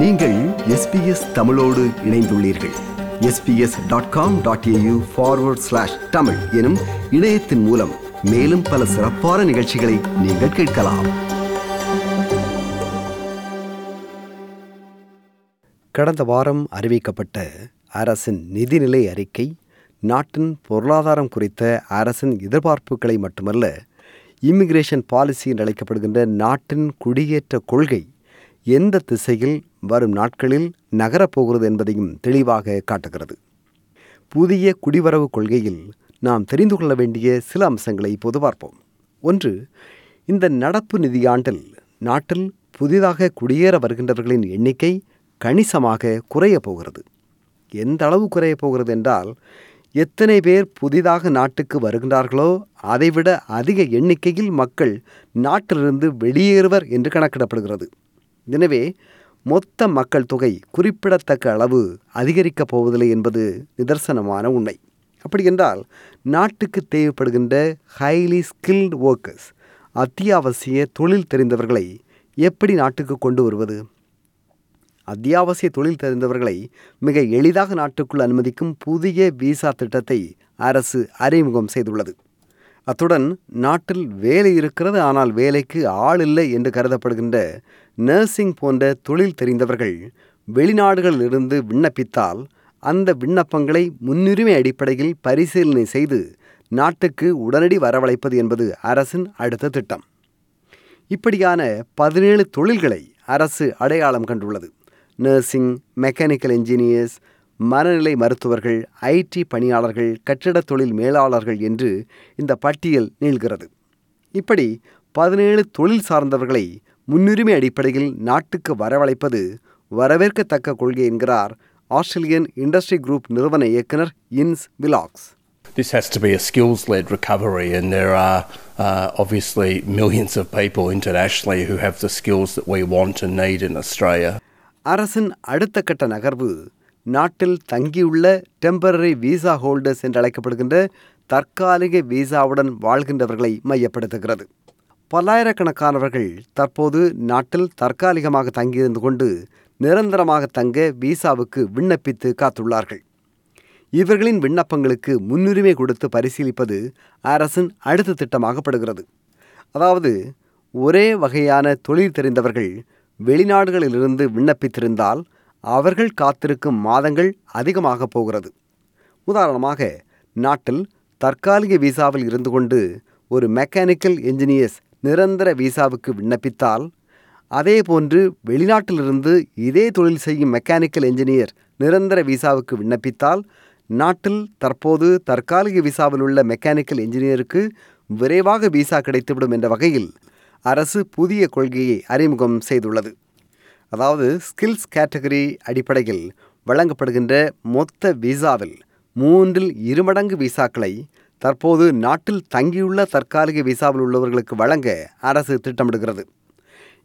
நீங்கள் எஸ்பிஎஸ் தமிழோடு இணைந்துள்ளீர்கள். SBS dot com dot AU forward slash Tamil எனும் இணையத்தின் மூலம் மேலும் பல சிறப்பான நிகழ்ச்சிகளை நீங்கள் கேட்கலாம். கடந்த வாரம் அறிவிக்கப்பட்ட அரசின் நிதிநிலை அறிக்கை நாட்டின் பொருளாதாரம் குறித்த அரசின் எதிர்பார்ப்புகளை மட்டுமல்ல இமிகிரேஷன் பாலிசி என்று அழைக்கப்படுகின்ற நாட்டின் குடியேற்ற கொள்கை எந்த திசையில் வரும் நாட்களில் நகரப்போகிறது என்பதையும் தெளிவாக காட்டுகிறது. புதிய குடிவரவு கொள்கையில் நாம் தெரிந்து கொள்ள வேண்டிய சில அம்சங்களை இப்போது பார்ப்போம். ஒன்று இந்த நடப்பு நிதியாண்டில் நாட்டில் புதிதாக குடியேற வருகின்றவர்களின் எண்ணிக்கை கணிசமாக குறையப் போகிறது. எந்த அளவு குறையப் போகிறது என்றால் எத்தனை பேர் புதிதாக நாட்டுக்கு வருகின்றார்களோ அதைவிட அதிக எண்ணிக்கையில் மக்கள் நாட்டிலிருந்து வெளியேறுவர் என்று கணக்கிடப்படுகிறது. எனவே மொத்த மக்கள் தொகை குறிப்பிடத்தக்க அளவு அதிகரிக்கப் போவதில்லை என்பது நிதர்சனமான உண்மை. அப்படி என்றால் நாட்டுக்கு தேவைப்படுகின்ற ஹைலி ஸ்கில்டு ஒர்க்கர்ஸ் அத்தியாவசிய தொழில் தெரிந்தவர்களை எப்படி நாட்டுக்கு கொண்டு வருவது? அத்தியாவசிய தொழில் தெரிந்தவர்களை மிக எளிதாக நாட்டுக்குள் அனுமதிக்கும் புதிய விசா திட்டத்தை அரசு அறிமுகம் செய்துள்ளது. அத்துடன் நாட்டில் வேலை இருக்கிறது ஆனால் வேலைக்கு ஆள் இல்லை என்று கருதப்படுகின்ற நர்சிங் போன்ற தொழில் தெரிந்தவர்கள் வெளிநாடுகளிலிருந்து விண்ணப்பித்தால் அந்த விண்ணப்பங்களை முன்னுரிமை அடிப்படையில் பரிசீலனை செய்து நாட்டுக்கு உடனடி வரவழைப்பது என்பது அரசின் அடுத்த திட்டம். இப்படியான பதினேழு தொழில்களை அரசு அடையாளம் கண்டுள்ளது. நர்சிங் மெக்கானிக்கல் என்ஜினியர்ஸ் மனநிலை மருத்துவர்கள் ஐடி பணியாளர்கள் கட்டிடத் தொழில் மேலாளர்கள் என்று இந்த பட்டியல் நீள்கிறது. இப்படி பதினேழு தொழில் சார்ந்தவர்களை முன்னுரிமை அடிப்படையில் நாட்டுக்கு வரவழைப்பது வரவேற்கத்தக்க கொள்கை என்கிறார் ஆஸ்திரேலியன் இண்டஸ்ட்ரி குரூப் நிறுவன இயக்குனர் Innes Willox This has to be a skills led recovery, and there are uh, obviously millions of people internationally who have the skills that we want and need in Australia. அரசின் அடுத்த கட்ட நகர்வு நாட்டில் தங்கியுள்ள temporary visa holders என்று அழைக்கப்படுகின்ற தற்காலிக விசாவுடன் வாழ்கின்றவர்களை மையப்படுத்துகிறது பல்லாயிரக்கணக்கானவர்கள் தற்போது நாட்டில் தற்காலிகமாக தங்கியிருந்து கொண்டு நிரந்தரமாக தங்க விசாவுக்கு விண்ணப்பித்து காத்துள்ளார்கள். இவர்களின் விண்ணப்பங்களுக்கு முன்னுரிமை கொடுத்து பரிசீலிப்பது அரசின் அடுத்த திட்டமாகப்படுகிறது. அதாவது ஒரே வகையான தொழில் தெரிந்தவர்கள் வெளிநாடுகளிலிருந்து விண்ணப்பித்திருந்தால் அவர்கள் காத்திருக்கும் மாதங்கள் அதிகமாக போகிறது. உதாரணமாக நாட்டில் தற்காலிக விசாவில் இருந்து கொண்டு ஒரு மெக்கானிக்கல் என்ஜினியர்ஸ் நிரந்தர விசாவுக்கு விண்ணப்பித்தால் அதேபோன்று வெளிநாட்டிலிருந்து இதே தொழில் செய்யும் மெக்கானிக்கல் என்ஜினியர் நிரந்தர விசாவுக்கு விண்ணப்பித்தால் நாட்டில் தற்போது தற்காலிக விசாவில் உள்ள மெக்கானிக்கல் என்ஜினியருக்கு விரைவாக விசா கிடைத்துவிடும் என்ற வகையில் அரசு புதிய கொள்கையை அறிமுகம் செய்துள்ளது. அதாவது ஸ்கில்ஸ் கேட்டகரி அடிப்படையில் வழங்கப்படுகின்ற மொத்த விசாவில் மூன்றில் இருமடங்கு விசாக்களை தற்போது நாட்டில் தங்கியுள்ள தற்காலிக விசாவில் உள்ளவர்களுக்கு வழங்க அரசு திட்டமிடுகிறது.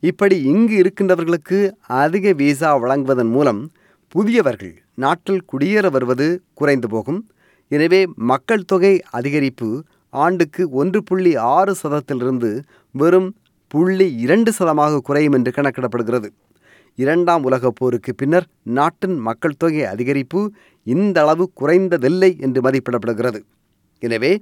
இப்படி இங்கு இருக்கின்றவர்களுக்கு அதிக விசா வழங்குவதன் மூலம் புதியவர்கள் நாட்டில் குடியேற வருவது குறைந்து போகும். எனவே மக்கள் தொகை அதிகரிப்பு ஆண்டுக்கு ஒன்று புள்ளி ஆறு சதத்திலிருந்து வெறும் புள்ளி இரண்டு சதமாக குறையும் என்று கணக்கிடப்படுகிறது. இரண்டாம் உலகப் போருக்கு பின்னர் நாட்டின் மக்கள் தொகை அதிகரிப்பு இந்த அளவு குறைந்ததில்லை என்று மதிப்பிடப்படுகிறது. எனவே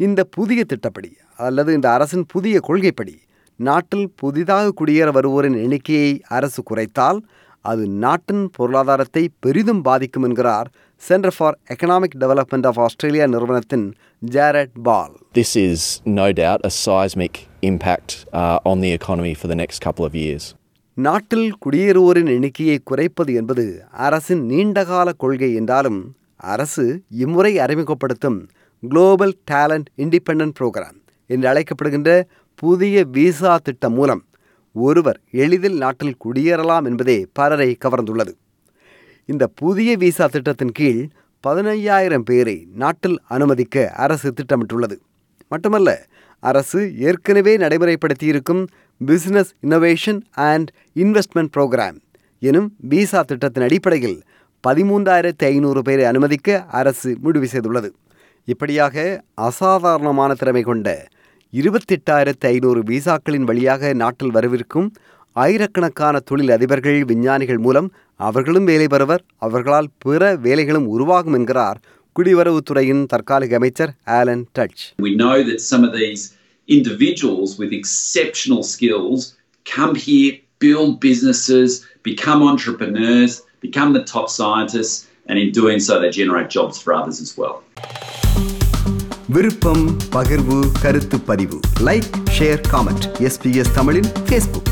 இந்த புதிய திட்டப்படி அல்லது இந்த அரசின் புதிய கொள்கைப்படி நாட்டில் புதிதாக குடியேற வருவோரின் எண்ணிக்கையை அரசு குறைத்தால் அது நாட்டின் பொருளாதாரத்தை பெரிதும் பாதிக்கும் என்கிறார் centre for economic development of Australia நிறுவனத்தின் Jarrod Paul This is no doubt a seismic impact uh, on the economy for the next couple of years. நாட்டில் குடியேறுவோரின் எண்ணிக்கையை குறைப்பது என்பது அரசின் நீண்டகால கொள்கை என்றாலும் அரசு இம்முறை அறிமுகப்படுத்தும் குளோபல் டேலண்ட் இண்டிபெண்டன்ட் ப்ரோக்ராம் என்று அழைக்கப்படுகின்ற புதிய விசா திட்டம் மூலம் ஒருவர் எளிதில் நாட்டில் குடியேறலாம் என்பதே பலரை கவர்ந்துள்ளது. இந்த புதிய விசா திட்டத்தின் கீழ் பதினையாயிரம் பேரை நாட்டில் அனுமதிக்க அரசு திட்டமிட்டுள்ளது. மட்டுமல்ல அரசு ஏற்கனவே நடைமுறைப்படுத்தியிருக்கும் business innovation and investment program எனும் விசா திட்டத்தின் அடிப்படையில் பதிமூன்றாயிரத்தி ஐநூறு பேரை அனுமதிக்க அரசு முடிவு செய்துள்ளது. இப்படியாக அசாதாரணமான திறமை கொண்ட இருபத்தெட்டாயிரத்து ஐநூறு விசாக்களின் வழியாக நாட்டில் வரவிருக்கும் ஆயிரக்கணக்கான தொழில் அதிபர்கள் விஞ்ஞானிகள் மூலம் அவர்களும் வேலை பெறுவர். அவர்களால் பிற வேலைகளும் உருவாகும் என்கிறார் குடிவரவுத்துறையின் தற்காலிக அமைச்சர் Alan Tudge. We know that some of these individuals with exceptional skills come here, build businesses, become entrepreneurs, become the top scientists, and in doing so, they generate jobs for others as well. விருப்பம் பகிர்வு கருத்து பதிவு like share comment SBS தமிழின் Facebook